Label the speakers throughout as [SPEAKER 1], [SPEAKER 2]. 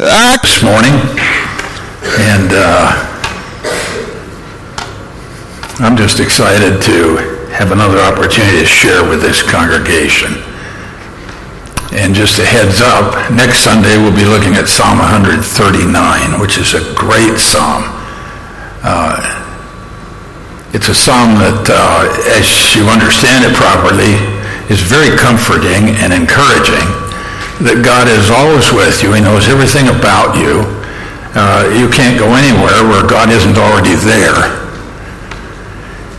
[SPEAKER 1] this morning, and uh, I'm just excited to have another opportunity to share with this congregation. And just a heads up, next Sunday we'll be looking at Psalm 139, which is a great psalm. Uh, it's a psalm that, uh, as you understand it properly, is very comforting and encouraging that God is always with you. He knows everything about you. Uh, you can't go anywhere where God isn't already there.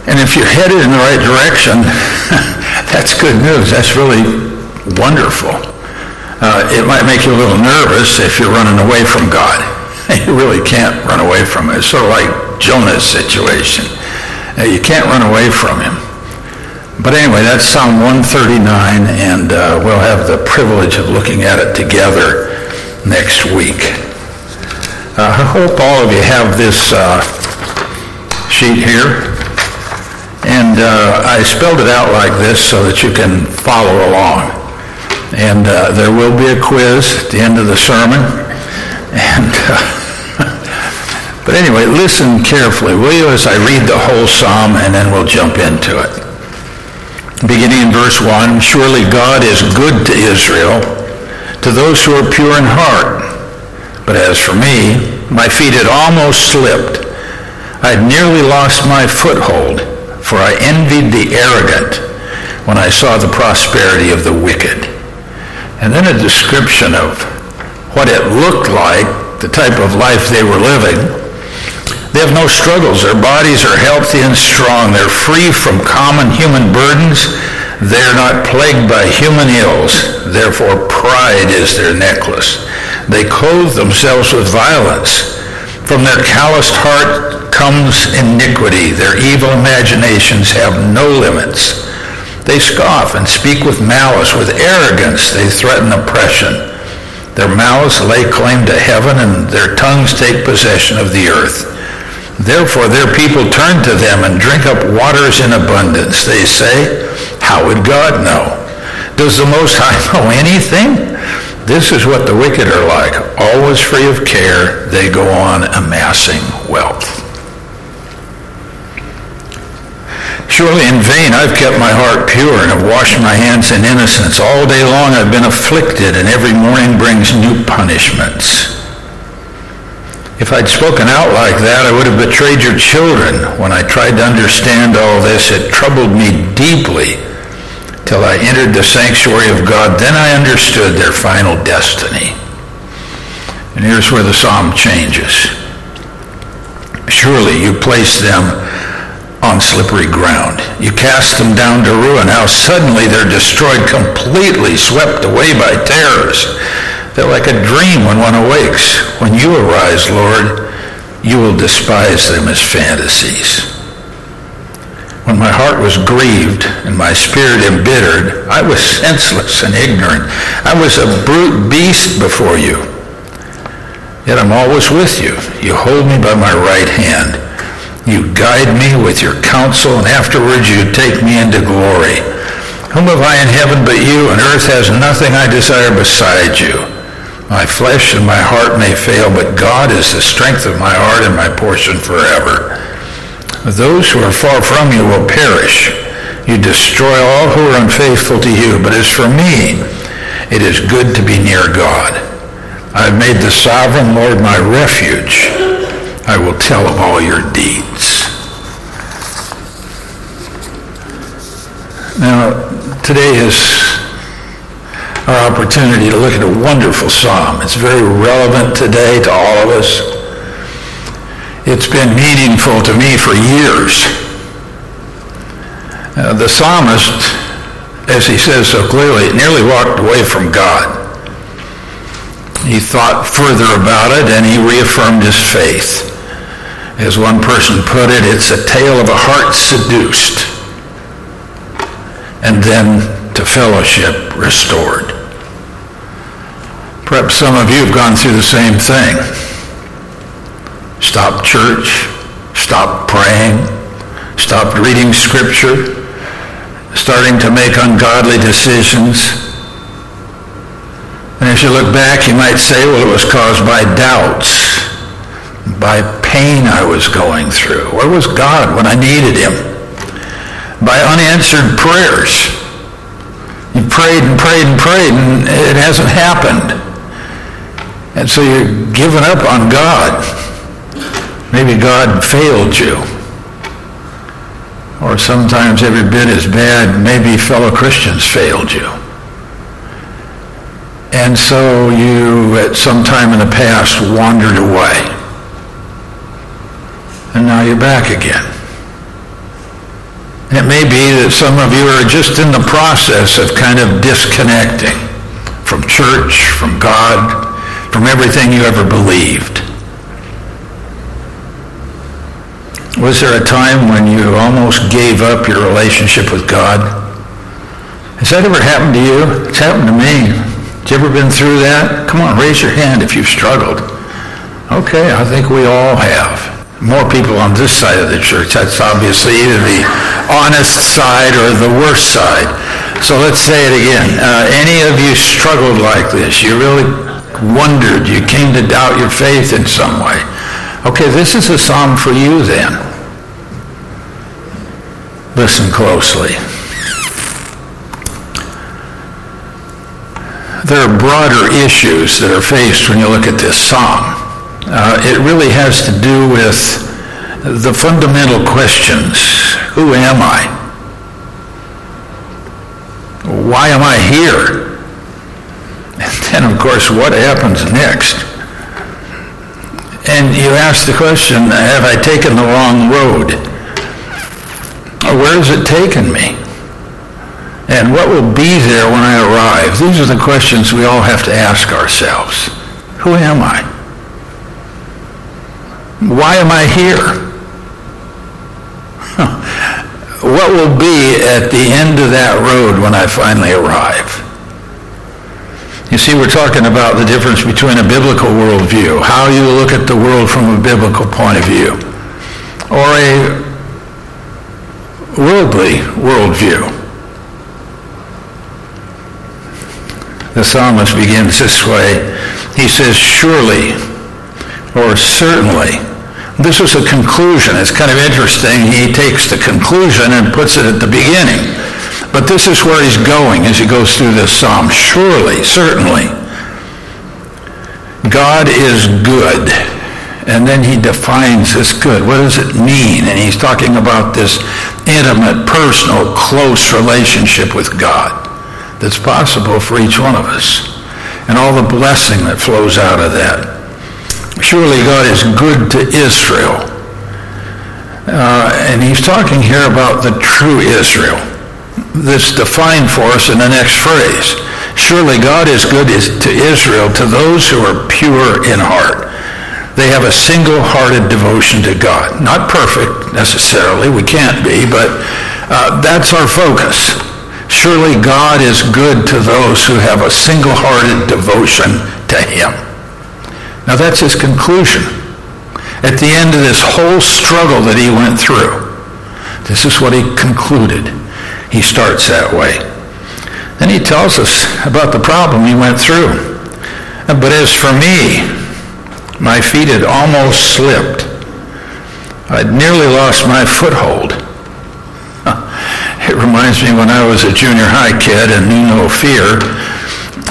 [SPEAKER 1] And if you're headed in the right direction, that's good news. That's really wonderful. Uh, it might make you a little nervous if you're running away from God. You really can't run away from it. It's sort of like Jonah's situation. Uh, you can't run away from him. But anyway, that's Psalm 139, and uh, we'll have the privilege of looking at it together next week. Uh, I hope all of you have this uh, sheet here. And uh, I spelled it out like this so that you can follow along. And uh, there will be a quiz at the end of the sermon. And uh, but anyway, listen carefully, will you, as I read the whole psalm, and then we'll jump into it beginning in verse 1, surely God is good to Israel, to those who are pure in heart. But as for me, my feet had almost slipped. I had nearly lost my foothold, for I envied the arrogant when I saw the prosperity of the wicked. And then a description of what it looked like, the type of life they were living. They have no struggles. Their bodies are healthy and strong. They're free from common human burdens. They're not plagued by human ills. Therefore, pride is their necklace. They clothe themselves with violence. From their calloused heart comes iniquity. Their evil imaginations have no limits. They scoff and speak with malice. With arrogance, they threaten oppression. Their mouths lay claim to heaven, and their tongues take possession of the earth. Therefore, their people turn to them and drink up waters in abundance. They say, How would God know? Does the Most High know anything? This is what the wicked are like. Always free of care, they go on amassing wealth. Surely in vain I've kept my heart pure and have washed my hands in innocence. All day long I've been afflicted, and every morning brings new punishments. If I'd spoken out like that, I would have betrayed your children. When I tried to understand all this, it troubled me deeply till I entered the sanctuary of God. Then I understood their final destiny. And here's where the psalm changes. Surely you place them on slippery ground. You cast them down to ruin. How suddenly they're destroyed completely, swept away by terrors. They're like a dream when one awakes. When you arise, Lord, you will despise them as fantasies. When my heart was grieved and my spirit embittered, I was senseless and ignorant. I was a brute beast before you. Yet I'm always with you. You hold me by my right hand. You guide me with your counsel, and afterwards you take me into glory. Whom have I in heaven but you, and earth has nothing I desire beside you. My flesh and my heart may fail, but God is the strength of my heart and my portion forever. Those who are far from you will perish. You destroy all who are unfaithful to you. But as for me, it is good to be near God. I have made the sovereign Lord my refuge. I will tell of all your deeds. Now, today is our opportunity to look at a wonderful psalm. It's very relevant today to all of us. It's been meaningful to me for years. Uh, the psalmist, as he says so clearly, nearly walked away from God. He thought further about it and he reaffirmed his faith. As one person put it, it's a tale of a heart seduced and then to fellowship restored. Perhaps some of you have gone through the same thing. Stopped church, stopped praying, stopped reading scripture, starting to make ungodly decisions. And as you look back, you might say, well, it was caused by doubts, by pain I was going through. Where was God when I needed him? By unanswered prayers. You prayed and prayed and prayed, and it hasn't happened. And so you're giving up on God. Maybe God failed you. Or sometimes every bit as bad, maybe fellow Christians failed you. And so you, at some time in the past, wandered away. And now you're back again. It may be that some of you are just in the process of kind of disconnecting from church, from God, from everything you ever believed. Was there a time when you almost gave up your relationship with God? Has that ever happened to you? It's happened to me. Have you ever been through that? Come on, raise your hand if you've struggled. Okay, I think we all have. More people on this side of the church. That's obviously either the honest side or the worst side. So let's say it again. Uh, any of you struggled like this? You really wondered. You came to doubt your faith in some way. Okay, this is a psalm for you then. Listen closely. there are broader issues that are faced when you look at this psalm. Uh, it really has to do with the fundamental questions. Who am I? Why am I here? And of course, what happens next? And you ask the question, have I taken the wrong road? Where has it taken me? And what will be there when I arrive? These are the questions we all have to ask ourselves. Who am I? Why am I here? what will be at the end of that road when I finally arrive? You see, we're talking about the difference between a biblical worldview, how you look at the world from a biblical point of view, or a worldly worldview. the psalmist begins this way. He says, surely, or certainly. This is a conclusion. It's kind of interesting. He takes the conclusion and puts it at the beginning. But this is where he's going as he goes through this psalm. Surely, certainly. God is good. And then he defines this good. What does it mean? And he's talking about this intimate, personal, close relationship with God that's possible for each one of us and all the blessing that flows out of that. Surely God is good to Israel. Uh, and he's talking here about the true Israel. That's defined for us in the next phrase. Surely God is good to Israel, to those who are pure in heart. They have a single-hearted devotion to God. Not perfect necessarily, we can't be, but uh, that's our focus. Surely God is good to those who have a single-hearted devotion to him. Now that's his conclusion. At the end of this whole struggle that he went through, this is what he concluded. He starts that way. Then he tells us about the problem he went through. But as for me, my feet had almost slipped. I'd nearly lost my foothold. It reminds me when I was a junior high kid and knew no fear,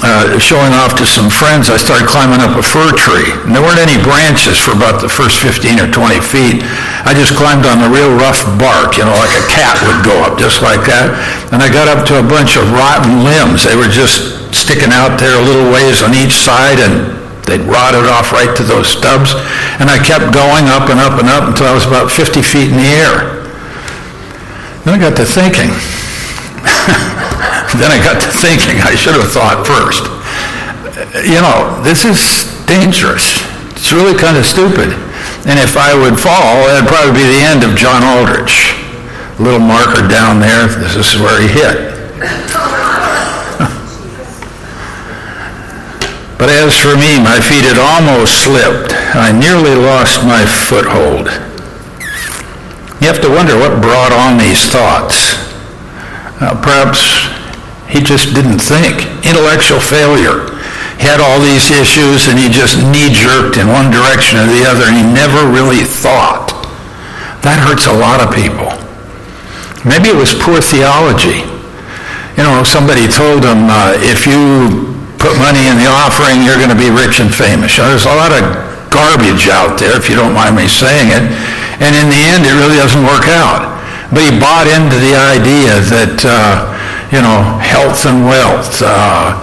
[SPEAKER 1] uh, showing off to some friends, I started climbing up a fir tree. And there weren't any branches for about the first 15 or 20 feet. I just climbed on the real rough bark, you know, like a cat would go up, just like that. And I got up to a bunch of rotten limbs. They were just sticking out there a little ways on each side, and they'd rotted off right to those stubs. And I kept going up and up and up until I was about 50 feet in the air. Then I got to thinking. then I got to thinking, I should have thought first. You know, this is dangerous. It's really kind of stupid. And if I would fall, that'd probably be the end of John Aldrich. A little marker down there, this is where he hit. but as for me, my feet had almost slipped. I nearly lost my foothold. You have to wonder what brought on these thoughts. Uh, perhaps he just didn't think. Intellectual failure. He had all these issues and he just knee-jerked in one direction or the other and he never really thought. That hurts a lot of people. Maybe it was poor theology. You know, somebody told him, uh, if you put money in the offering, you're going to be rich and famous. You know, there's a lot of garbage out there, if you don't mind me saying it. And in the end, it really doesn't work out. But he bought into the idea that, uh, you know, health and wealth, uh,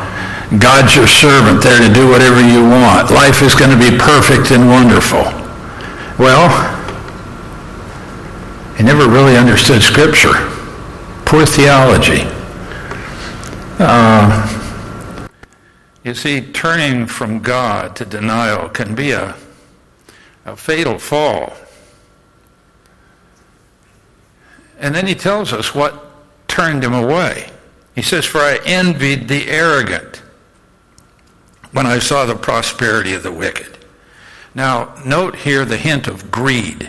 [SPEAKER 1] God's your servant there to do whatever you want. Life is going to be perfect and wonderful. Well, he never really understood Scripture. Poor theology. Uh, you see, turning from God to denial can be a, a fatal fall. And then he tells us what turned him away. He says, For I envied the arrogant when I saw the prosperity of the wicked. Now, note here the hint of greed.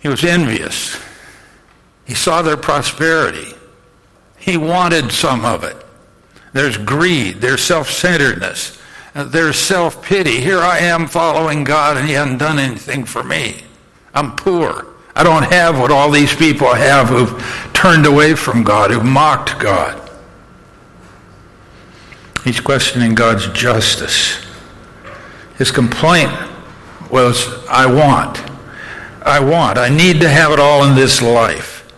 [SPEAKER 1] He was envious. He saw their prosperity. He wanted some of it. There's greed. There's self-centeredness. Uh, there's self-pity. Here I am following God and he hasn't done anything for me. I'm poor. I don't have what all these people have who've turned away from God, who've mocked God. He's questioning God's justice. His complaint was, I want. I want. I need to have it all in this life.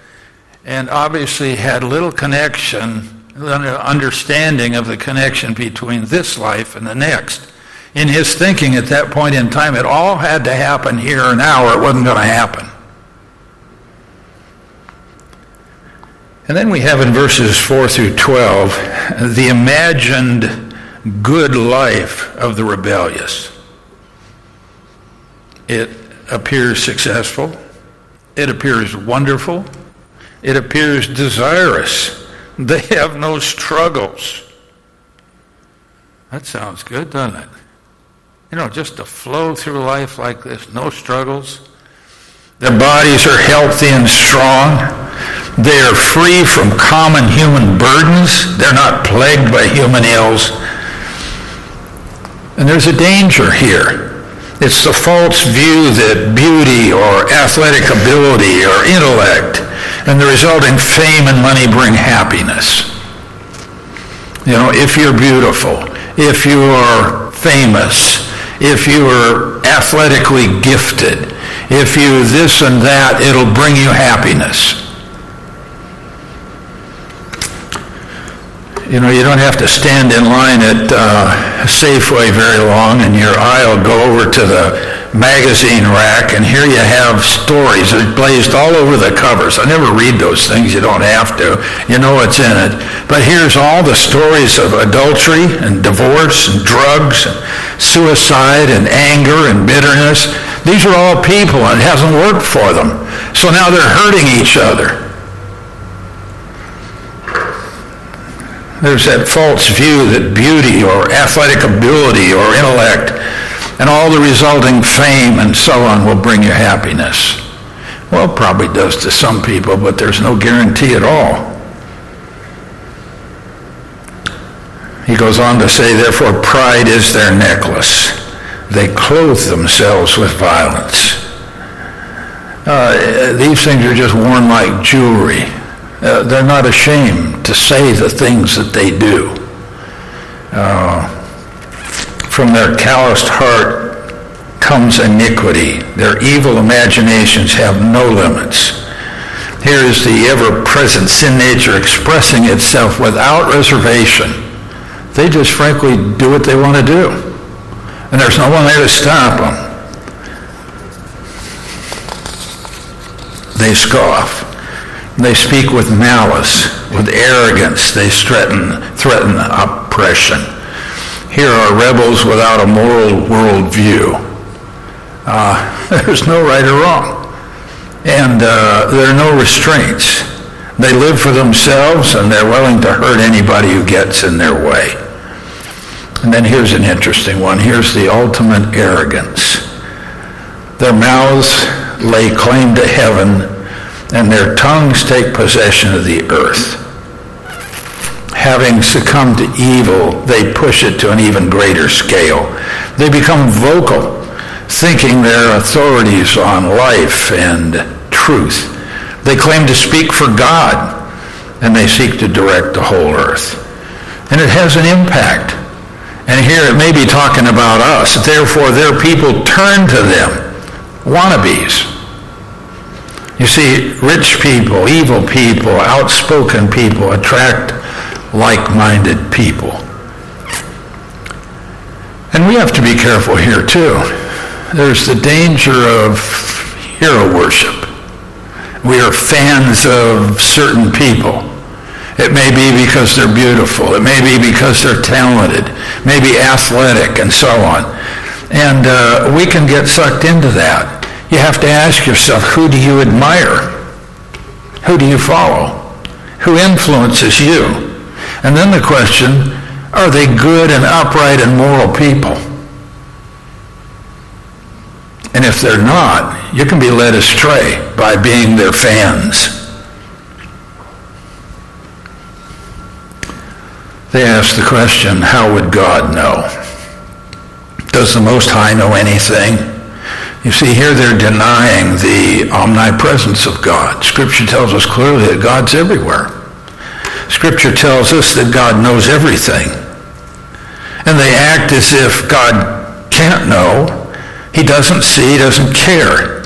[SPEAKER 1] And obviously had little connection, understanding of the connection between this life and the next. In his thinking at that point in time, it all had to happen here and now or it wasn't going to happen. And then we have in verses 4 through 12 the imagined good life of the rebellious. It appears successful. It appears wonderful. It appears desirous. They have no struggles. That sounds good, doesn't it? You know, just to flow through life like this, no struggles. Their bodies are healthy and strong. They are free from common human burdens. They're not plagued by human ills. And there's a danger here. It's the false view that beauty or athletic ability or intellect and the resulting fame and money bring happiness. You know, if you're beautiful, if you are famous, if you are athletically gifted, if you this and that, it'll bring you happiness. You know, you don't have to stand in line at uh, Safeway very long, and your eye will go over to the magazine rack, and here you have stories that are blazed all over the covers. I never read those things. You don't have to. You know what's in it. But here's all the stories of adultery and divorce and drugs and suicide and anger and bitterness. These are all people, and it hasn't worked for them. So now they're hurting each other. There's that false view that beauty or athletic ability or intellect and all the resulting fame and so on will bring you happiness. Well, probably does to some people, but there's no guarantee at all. He goes on to say, therefore, pride is their necklace. They clothe themselves with violence. Uh, these things are just worn like jewelry. Uh, they're not ashamed to say the things that they do. Uh, from their calloused heart comes iniquity. Their evil imaginations have no limits. Here is the ever-present sin nature expressing itself without reservation. They just frankly do what they want to do. And there's no one there to stop them. They scoff. They speak with malice, with arrogance. They threaten, threaten oppression. Here are rebels without a moral worldview. Uh, there's no right or wrong. And uh, there are no restraints. They live for themselves and they're willing to hurt anybody who gets in their way. And then here's an interesting one. Here's the ultimate arrogance. Their mouths lay claim to heaven and their tongues take possession of the earth. Having succumbed to evil, they push it to an even greater scale. They become vocal, thinking they're authorities on life and truth. They claim to speak for God, and they seek to direct the whole earth. And it has an impact. And here it may be talking about us. Therefore, their people turn to them, wannabes. You see, rich people, evil people, outspoken people attract like-minded people. And we have to be careful here too. There's the danger of hero worship. We are fans of certain people. It may be because they're beautiful. It may be because they're talented, maybe athletic, and so on. And uh, we can get sucked into that. You have to ask yourself, who do you admire? Who do you follow? Who influences you? And then the question, are they good and upright and moral people? And if they're not, you can be led astray by being their fans. They ask the question, how would God know? Does the Most High know anything? You see, here they're denying the omnipresence of God. Scripture tells us clearly that God's everywhere. Scripture tells us that God knows everything. And they act as if God can't know. He doesn't see, he doesn't care.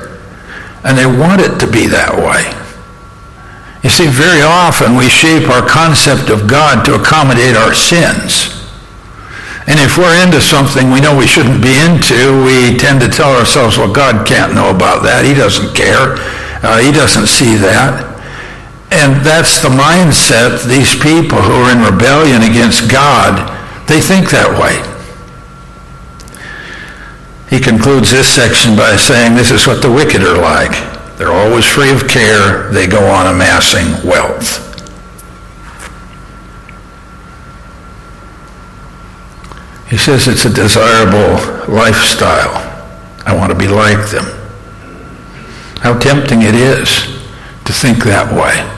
[SPEAKER 1] And they want it to be that way. You see, very often we shape our concept of God to accommodate our sins. And if we're into something we know we shouldn't be into, we tend to tell ourselves, well, God can't know about that. He doesn't care. Uh, he doesn't see that. And that's the mindset these people who are in rebellion against God, they think that way. He concludes this section by saying this is what the wicked are like. They're always free of care. They go on amassing wealth. He says it's a desirable lifestyle. I want to be like them. How tempting it is to think that way.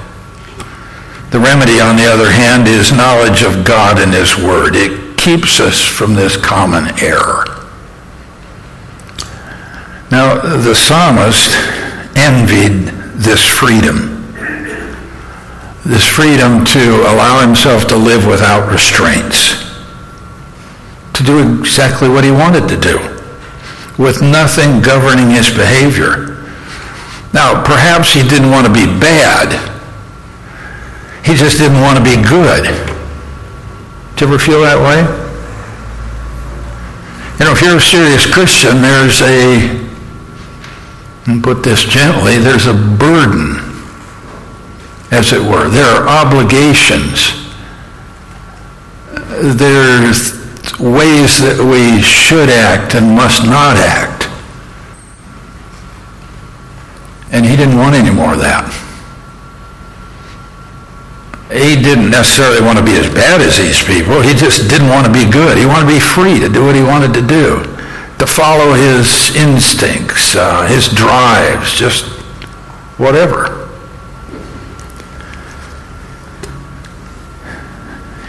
[SPEAKER 1] The remedy, on the other hand, is knowledge of God and his word. It keeps us from this common error. Now, the psalmist envied this freedom. This freedom to allow himself to live without restraints. To do exactly what he wanted to do. With nothing governing his behavior. Now, perhaps he didn't want to be bad he just didn't want to be good. Do you ever feel that way? You know, if you're a serious Christian, there's a, and put this gently, there's a burden, as it were. There are obligations. There's ways that we should act and must not act. And he didn't want any more of that he didn't necessarily want to be as bad as these people. He just didn't want to be good. He wanted to be free to do what he wanted to do, to follow his instincts, uh, his drives, just whatever.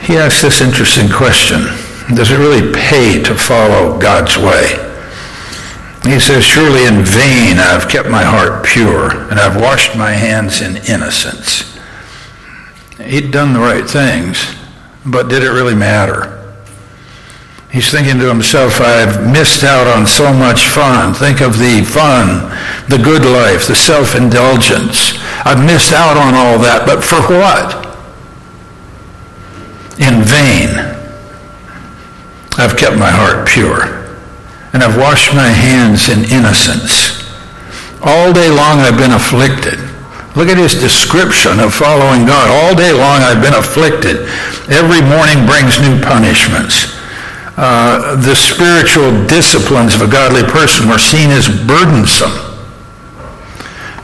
[SPEAKER 1] He asks this interesting question. Does it really pay to follow God's way? He says, Surely in vain I've kept my heart pure, and I've washed my hands in innocence he'd done the right things, but did it really matter? He's thinking to himself, I've missed out on so much fun. Think of the fun, the good life, the self-indulgence. I've missed out on all that, but for what? In vain. I've kept my heart pure, and I've washed my hands in innocence. All day long I've been afflicted. Look at his description of following God. All day long I've been afflicted. Every morning brings new punishments. Uh, the spiritual disciplines of a godly person were seen as burdensome.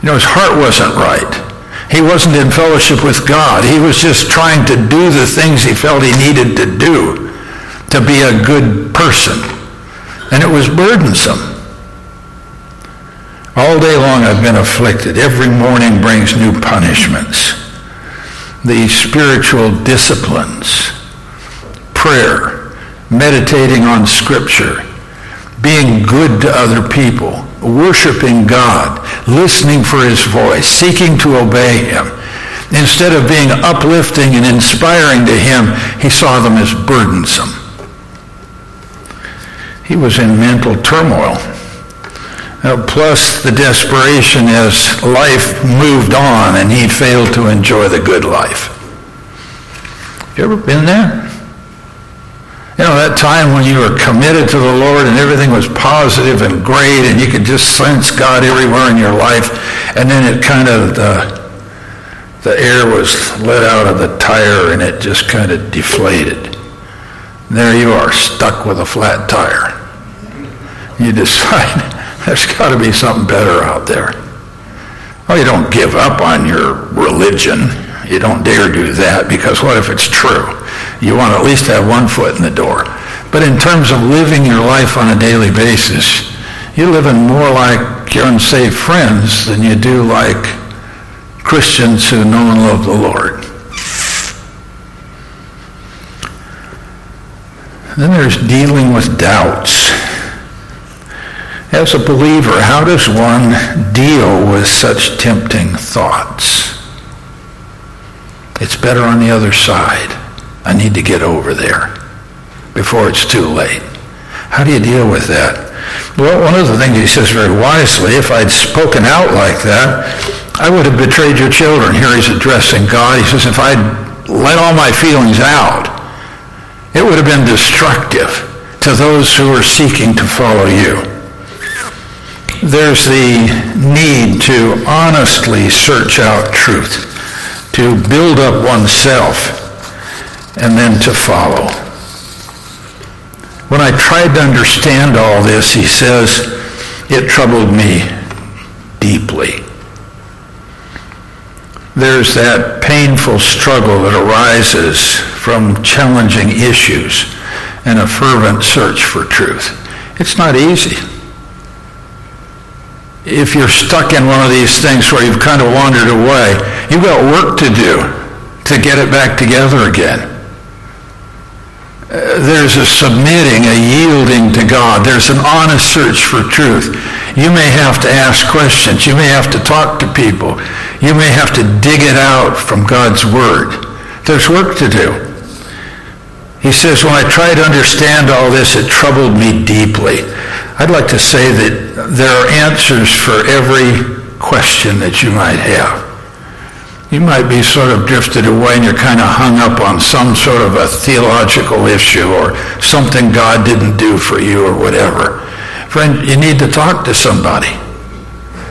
[SPEAKER 1] You know, his heart wasn't right. He wasn't in fellowship with God. He was just trying to do the things he felt he needed to do to be a good person. And it was burdensome. All day long I've been afflicted. Every morning brings new punishments. These spiritual disciplines, prayer, meditating on Scripture, being good to other people, worshiping God, listening for his voice, seeking to obey him. Instead of being uplifting and inspiring to him, he saw them as burdensome. He was in mental turmoil. Uh, plus the desperation as life moved on and he failed to enjoy the good life. You ever been there? You know, that time when you were committed to the Lord and everything was positive and great and you could just sense God everywhere in your life and then it kind of, the, the air was let out of the tire and it just kind of deflated. And there you are, stuck with a flat tire. You decide there's got to be something better out there. Well, you don't give up on your religion. You don't dare do that because what if it's true? You want to at least have one foot in the door. But in terms of living your life on a daily basis, you're living more like your unsaved friends than you do like Christians who know and love the Lord. Then there's dealing with doubts. As a believer, how does one deal with such tempting thoughts? It's better on the other side. I need to get over there before it's too late. How do you deal with that? Well, one of the things he says very wisely, if I'd spoken out like that, I would have betrayed your children. Here he's addressing God. He says, if I'd let all my feelings out, it would have been destructive to those who are seeking to follow you there's the need to honestly search out truth, to build up oneself, and then to follow. When I tried to understand all this, he says, it troubled me deeply. There's that painful struggle that arises from challenging issues and a fervent search for truth. It's not easy if you're stuck in one of these things where you've kind of wandered away, you've got work to do to get it back together again. Uh, there's a submitting, a yielding to God. There's an honest search for truth. You may have to ask questions. You may have to talk to people. You may have to dig it out from God's Word. There's work to do. He says, when I tried to understand all this, it troubled me deeply. I'd like to say that there are answers for every question that you might have. You might be sort of drifted away and you're kind of hung up on some sort of a theological issue or something God didn't do for you or whatever. Friend, you need to talk to somebody.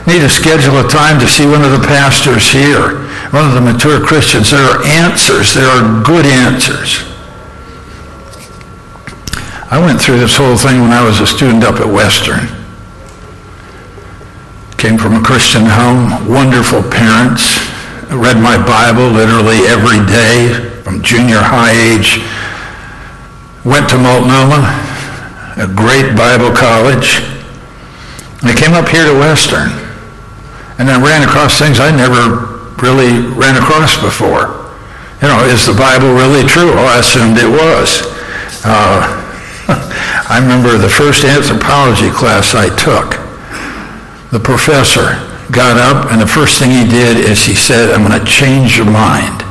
[SPEAKER 1] You need to schedule a time to see one of the pastors here, one of the mature Christians. There are answers. There are good answers. I went through this whole thing when I was a student up at Western. Came from a Christian home, wonderful parents, read my Bible literally every day from junior high age. Went to Multnomah, a great Bible college. And I came up here to Western. And I ran across things I never really ran across before. You know, is the Bible really true? Oh, I assumed it was. Uh, I remember the first anthropology class I took. The professor got up, and the first thing he did is he said, I'm going to change your mind.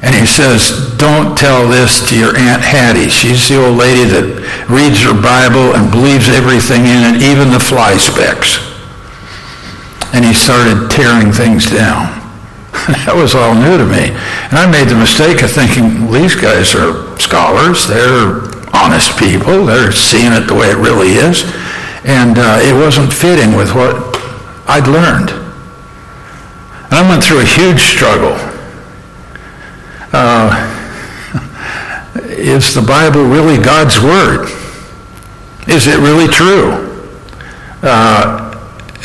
[SPEAKER 1] And he says, don't tell this to your Aunt Hattie. She's the old lady that reads her Bible and believes everything in it, even the fly specks. And he started tearing things down. that was all new to me. And I made the mistake of thinking, these guys are scholars. They're honest people. They're seeing it the way it really is. And uh, it wasn't fitting with what I'd learned. And I went through a huge struggle. Uh, is the Bible really God's Word? Is it really true? Uh,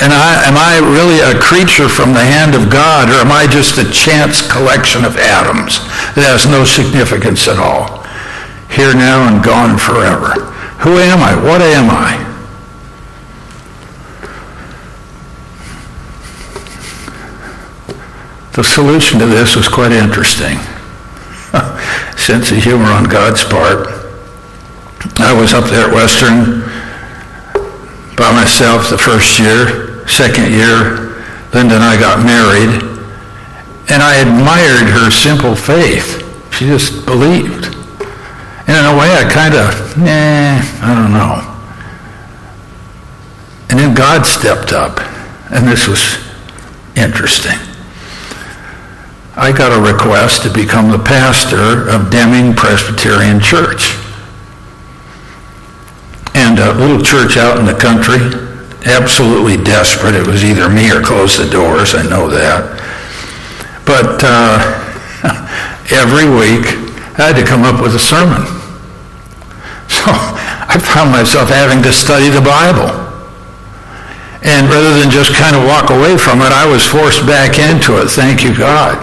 [SPEAKER 1] and I, am I really a creature from the hand of God, or am I just a chance collection of atoms that has no significance at all? Here now and gone forever. Who am I? What am I? The solution to this was quite interesting. Sense of humor on God's part. I was up there at Western by myself the first year. Second year, Linda and I got married. And I admired her simple faith. She just believed. And in a way, I kind of, nah, I don't know. And then God stepped up. And this was interesting. I got a request to become the pastor of Deming Presbyterian Church. And a little church out in the country, absolutely desperate. It was either me or close the doors, I know that. But uh, every week, I had to come up with a sermon. So I found myself having to study the Bible. And rather than just kind of walk away from it, I was forced back into it. Thank you, God.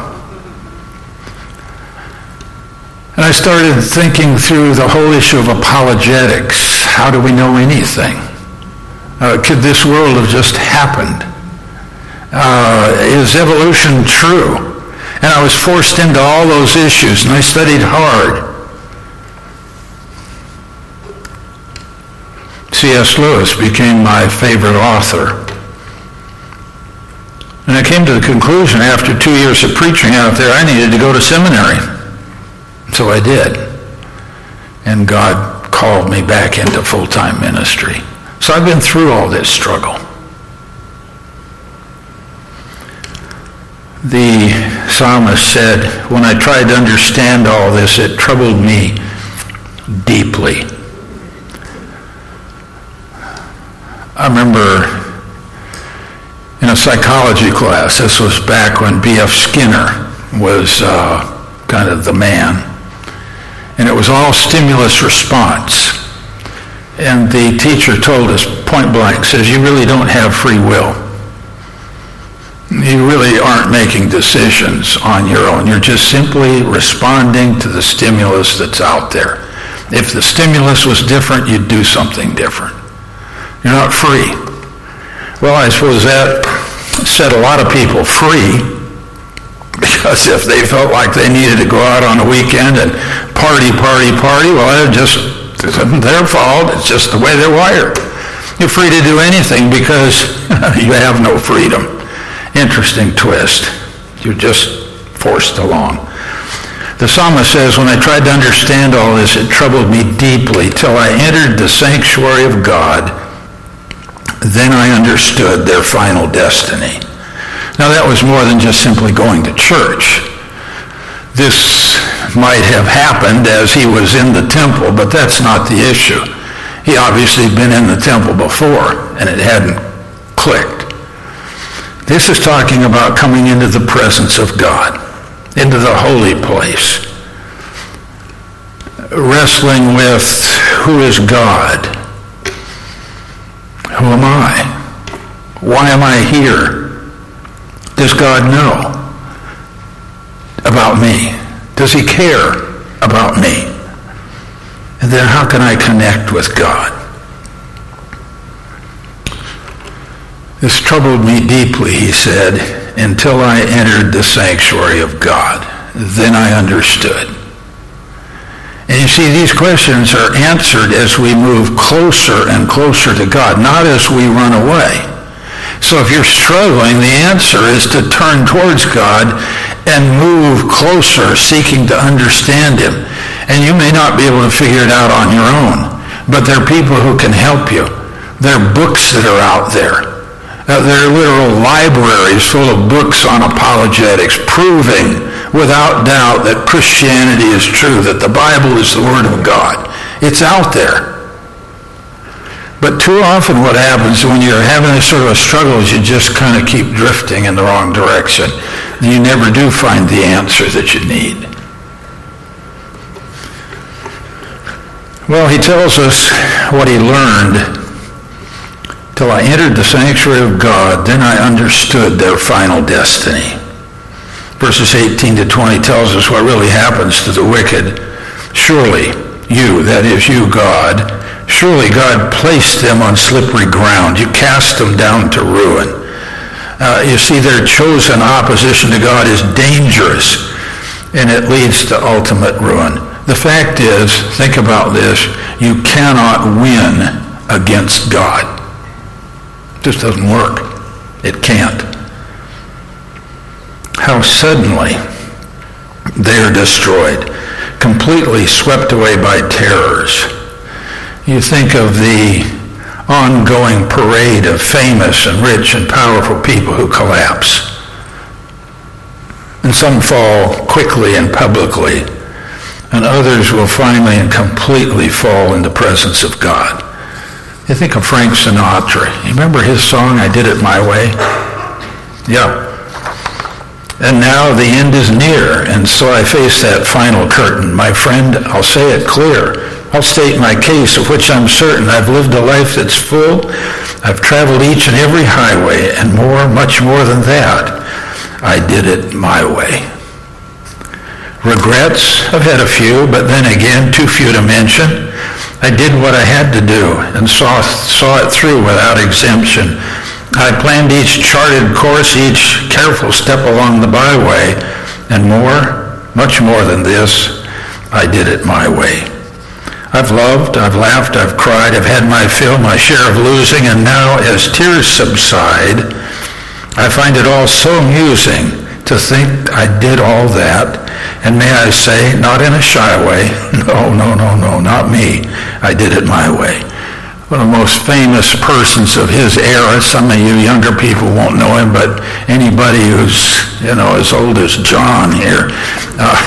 [SPEAKER 1] And I started thinking through the whole issue of apologetics. How do we know anything? Uh, could this world have just happened? Uh, is evolution true? And I was forced into all those issues, and I studied hard. C.S. Lewis became my favorite author. And I came to the conclusion after two years of preaching out there, I needed to go to seminary. So I did. And God called me back into full-time ministry. So I've been through all this struggle. The psalmist said, when I tried to understand all this, it troubled me deeply. I remember in a psychology class, this was back when B.F. Skinner was uh, kind of the man and it was all stimulus response. And the teacher told us point blank, says, you really don't have free will. You really aren't making decisions on your own. You're just simply responding to the stimulus that's out there. If the stimulus was different, you'd do something different. You're not free. Well, I suppose that set a lot of people free because if they felt like they needed to go out on a weekend and party, party, party. Well, it just isn't their fault. It's just the way they're wired. You're free to do anything because you have no freedom. Interesting twist. You're just forced along. The psalmist says, When I tried to understand all this, it troubled me deeply till I entered the sanctuary of God. Then I understood their final destiny. Now, that was more than just simply going to church. This might have happened as he was in the temple, but that's not the issue. He obviously had been in the temple before, and it hadn't clicked. This is talking about coming into the presence of God, into the holy place, wrestling with who is God? Who am I? Why am I here? Does God know about me? Does he care about me? And then how can I connect with God? This troubled me deeply, he said, until I entered the sanctuary of God. Then I understood. And you see, these questions are answered as we move closer and closer to God, not as we run away. So if you're struggling, the answer is to turn towards God and move closer, seeking to understand him. And you may not be able to figure it out on your own, but there are people who can help you. There are books that are out there. Uh, there are literal libraries full of books on apologetics proving without doubt that Christianity is true, that the Bible is the Word of God. It's out there. But too often what happens when you're having this sort of a struggle is you just kind of keep drifting in the wrong direction. You never do find the answer that you need. Well, he tells us what he learned. Till I entered the sanctuary of God, then I understood their final destiny. Verses 18 to 20 tells us what really happens to the wicked. Surely you, that is you, God, Surely God placed them on slippery ground. You cast them down to ruin. Uh, you see, their chosen opposition to God is dangerous, and it leads to ultimate ruin. The fact is, think about this, you cannot win against God. It just doesn't work. It can't. How suddenly they are destroyed, completely swept away by terrors. You think of the ongoing parade of famous and rich and powerful people who collapse. And some fall quickly and publicly, and others will finally and completely fall in the presence of God. Think of Frank Sinatra. Remember his song, I Did It My Way? Yeah. And now the end is near, and so I face that final curtain. My friend, I'll say it clear. I'll state my case, of which I'm certain. I've lived a life that's full. I've traveled each and every highway, and more, much more than that. I did it my way. Regrets, I've had a few, but then again, too few to mention. I did what I had to do and saw, saw it through without exemption. I planned each charted course, each careful step along the byway, and more, much more than this, I did it my way. I've loved, I've laughed, I've cried, I've had my fill, my share of losing, and now as tears subside, I find it all so amusing to think I did all that. And may I say, not in a shy way, no, no, no, no, not me. I did it my way. One of the most famous persons of his era, some of you younger people won't know him, but anybody who's, you know, as old as John here uh,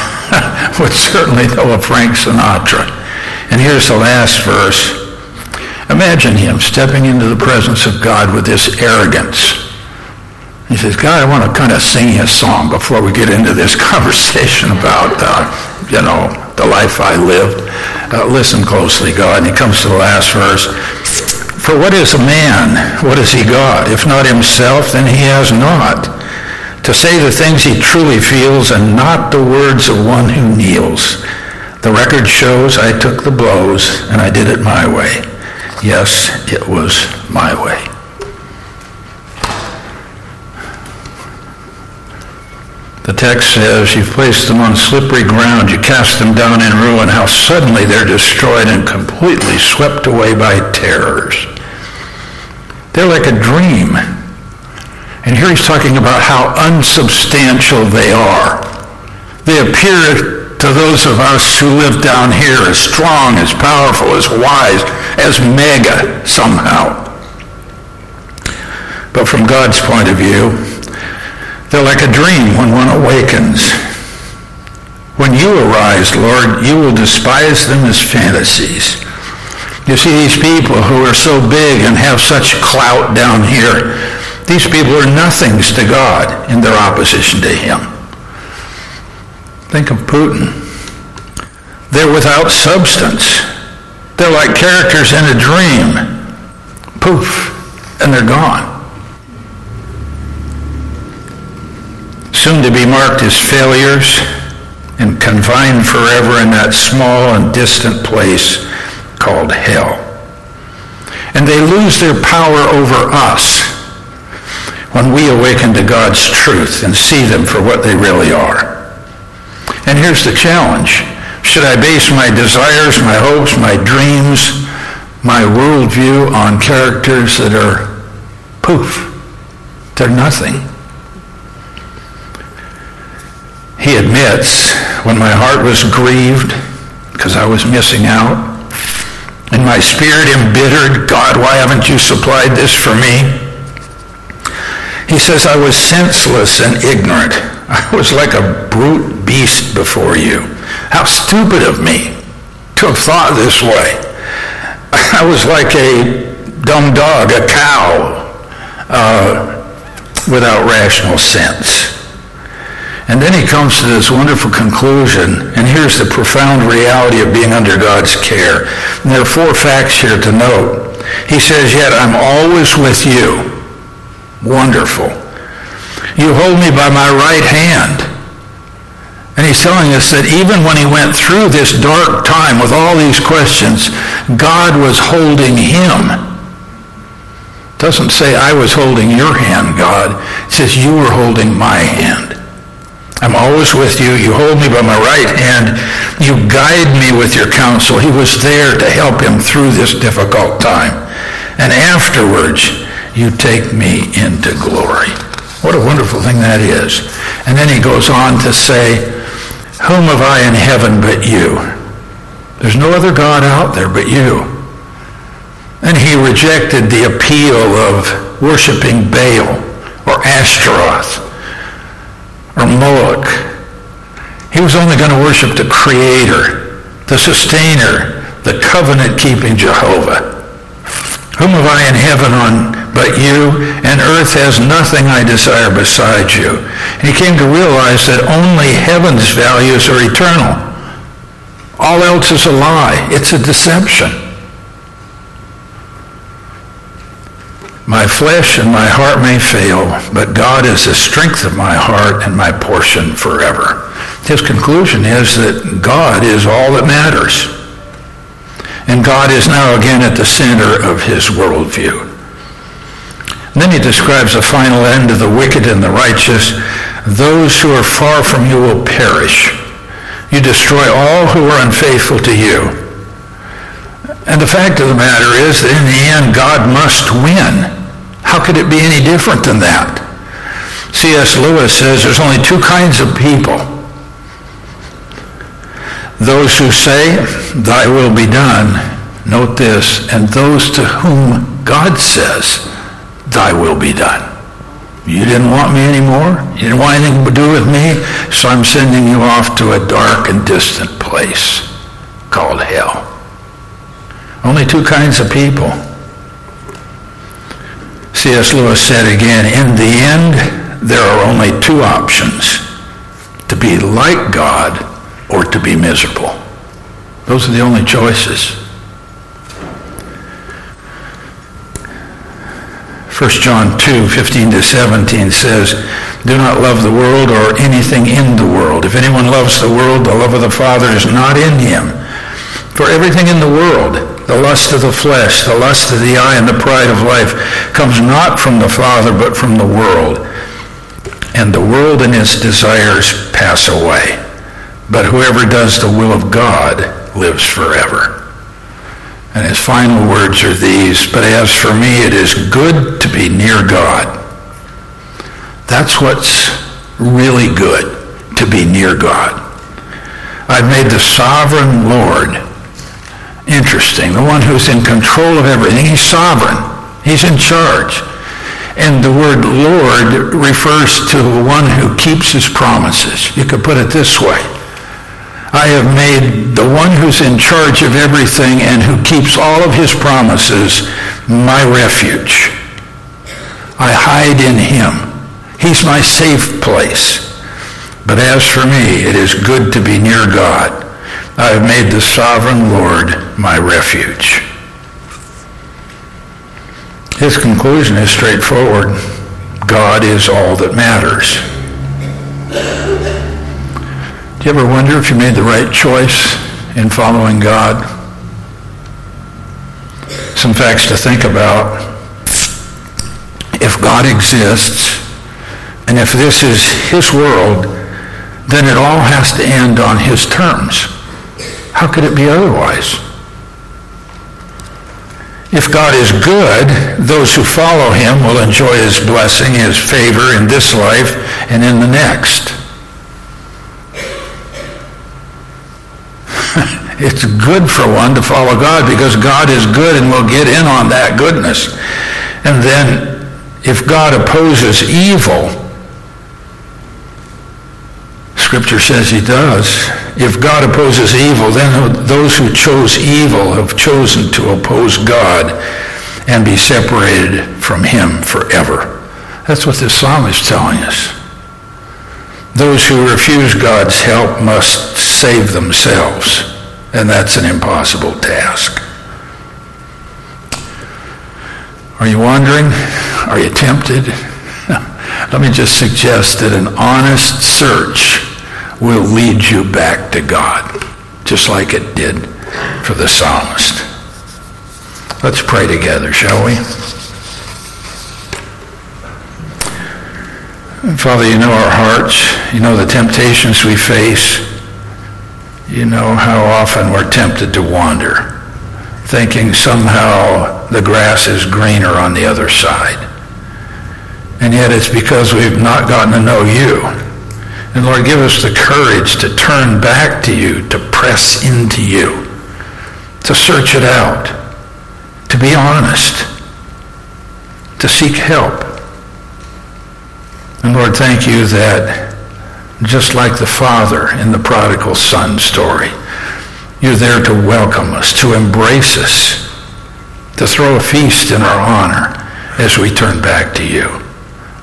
[SPEAKER 1] would certainly know of Frank Sinatra. And here's the last verse. Imagine him stepping into the presence of God with this arrogance. He says, God, I want to kind of sing you a song before we get into this conversation about, uh, you know, the life I lived. Uh, listen closely, God. And he comes to the last verse. For what is a man? What has he got? If not himself, then he has not. To say the things he truly feels and not the words of one who kneels. The record shows I took the blows and I did it my way. Yes, it was my way. The text says, You've placed them on slippery ground, you cast them down in ruin. How suddenly they're destroyed and completely swept away by terrors. They're like a dream. And here he's talking about how unsubstantial they are. They appear to those of us who live down here as strong, as powerful, as wise, as mega somehow. But from God's point of view, they're like a dream when one awakens. When you arise, Lord, you will despise them as fantasies. You see, these people who are so big and have such clout down here, these people are nothings to God in their opposition to him. Think of Putin. They're without substance. They're like characters in a dream. Poof, and they're gone. Soon to be marked as failures and confined forever in that small and distant place called hell. And they lose their power over us when we awaken to God's truth and see them for what they really are. And here's the challenge. Should I base my desires, my hopes, my dreams, my worldview on characters that are poof? They're nothing. He admits, when my heart was grieved because I was missing out, and my spirit embittered, God, why haven't you supplied this for me? He says, I was senseless and ignorant. I was like a brute beast before you. How stupid of me to have thought this way. I was like a dumb dog, a cow, uh, without rational sense. And then he comes to this wonderful conclusion, and here's the profound reality of being under God's care. And there are four facts here to note. He says, Yet I'm always with you. Wonderful. You hold me by my right hand. And he's telling us that even when he went through this dark time with all these questions, God was holding him doesn't say I was holding your hand, God. It says you were holding my hand. I'm always with you. You hold me by my right hand. You guide me with your counsel. He was there to help him through this difficult time. And afterwards, you take me into glory. What a wonderful thing that is. And then he goes on to say, whom have I in heaven but you? There's no other God out there but you. And he rejected the appeal of worshiping Baal or Ashtaroth or Moloch. He was only going to worship the creator, the sustainer, the covenant-keeping Jehovah. Whom have I in heaven on but you, and earth has nothing I desire besides you. And he came to realize that only heaven's values are eternal. All else is a lie. It's a deception. My flesh and my heart may fail, but God is the strength of my heart and my portion forever. His conclusion is that God is all that matters. And God is now again at the center of his worldview. And then he describes the final end of the wicked and the righteous. Those who are far from you will perish. You destroy all who are unfaithful to you. And the fact of the matter is that in the end, God must win. How could it be any different than that? C.S. Lewis says there's only two kinds of people. Those who say, thy will be done, note this, and those to whom God says, thy will be done. You didn't want me anymore. You didn't want anything to do with me, so I'm sending you off to a dark and distant place called hell. Only two kinds of people. C.S. Lewis said again, in the end, there are only two options. To be like God or to be miserable. Those are the only choices. 1 John 2, 15 to 17 says, Do not love the world or anything in the world. If anyone loves the world, the love of the Father is not in him. For everything in the world, the lust of the flesh, the lust of the eye, and the pride of life comes not from the Father, but from the world. And the world and its desires pass away. But whoever does the will of God lives forever. And his final words are these, but as for me, it is good to be near God. That's what's really good, to be near God. I've made the sovereign Lord interesting. The one who's in control of everything. He's sovereign. He's in charge. And the word Lord refers to the one who keeps his promises. You could put it this way. I have made the one who's in charge of everything and who keeps all of his promises my refuge. I hide in him. He's my safe place. But as for me, it is good to be near God. I have made the sovereign Lord my refuge. His conclusion is straightforward. God is all that matters. Do you ever wonder if you made the right choice in following God? Some facts to think about. If God exists, and if this is his world, then it all has to end on his terms. How could it be otherwise? If God is good, those who follow him will enjoy his blessing, his favor in this life and in the next. it's good for one to follow God because God is good and will get in on that goodness. And then if God opposes evil, Scripture says he does. If God opposes evil, then those who chose evil have chosen to oppose God and be separated from him forever. That's what this psalm is telling us. Those who refuse God's help must save themselves, and that's an impossible task. Are you wondering? Are you tempted? Let me just suggest that an honest search will lead you back to God, just like it did for the psalmist. Let's pray together, shall we? Father, you know our hearts. You know the temptations we face. You know how often we're tempted to wander, thinking somehow the grass is greener on the other side. And yet it's because we've not gotten to know you and Lord, give us the courage to turn back to you, to press into you, to search it out, to be honest, to seek help. And Lord, thank you that just like the Father in the prodigal son story, you're there to welcome us, to embrace us, to throw a feast in our honor as we turn back to you.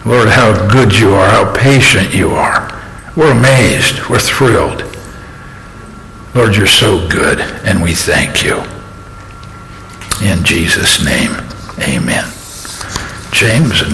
[SPEAKER 1] Lord, how good you are, how patient you are. We're amazed. We're thrilled. Lord, you're so good, and we thank you. In Jesus' name, amen. James and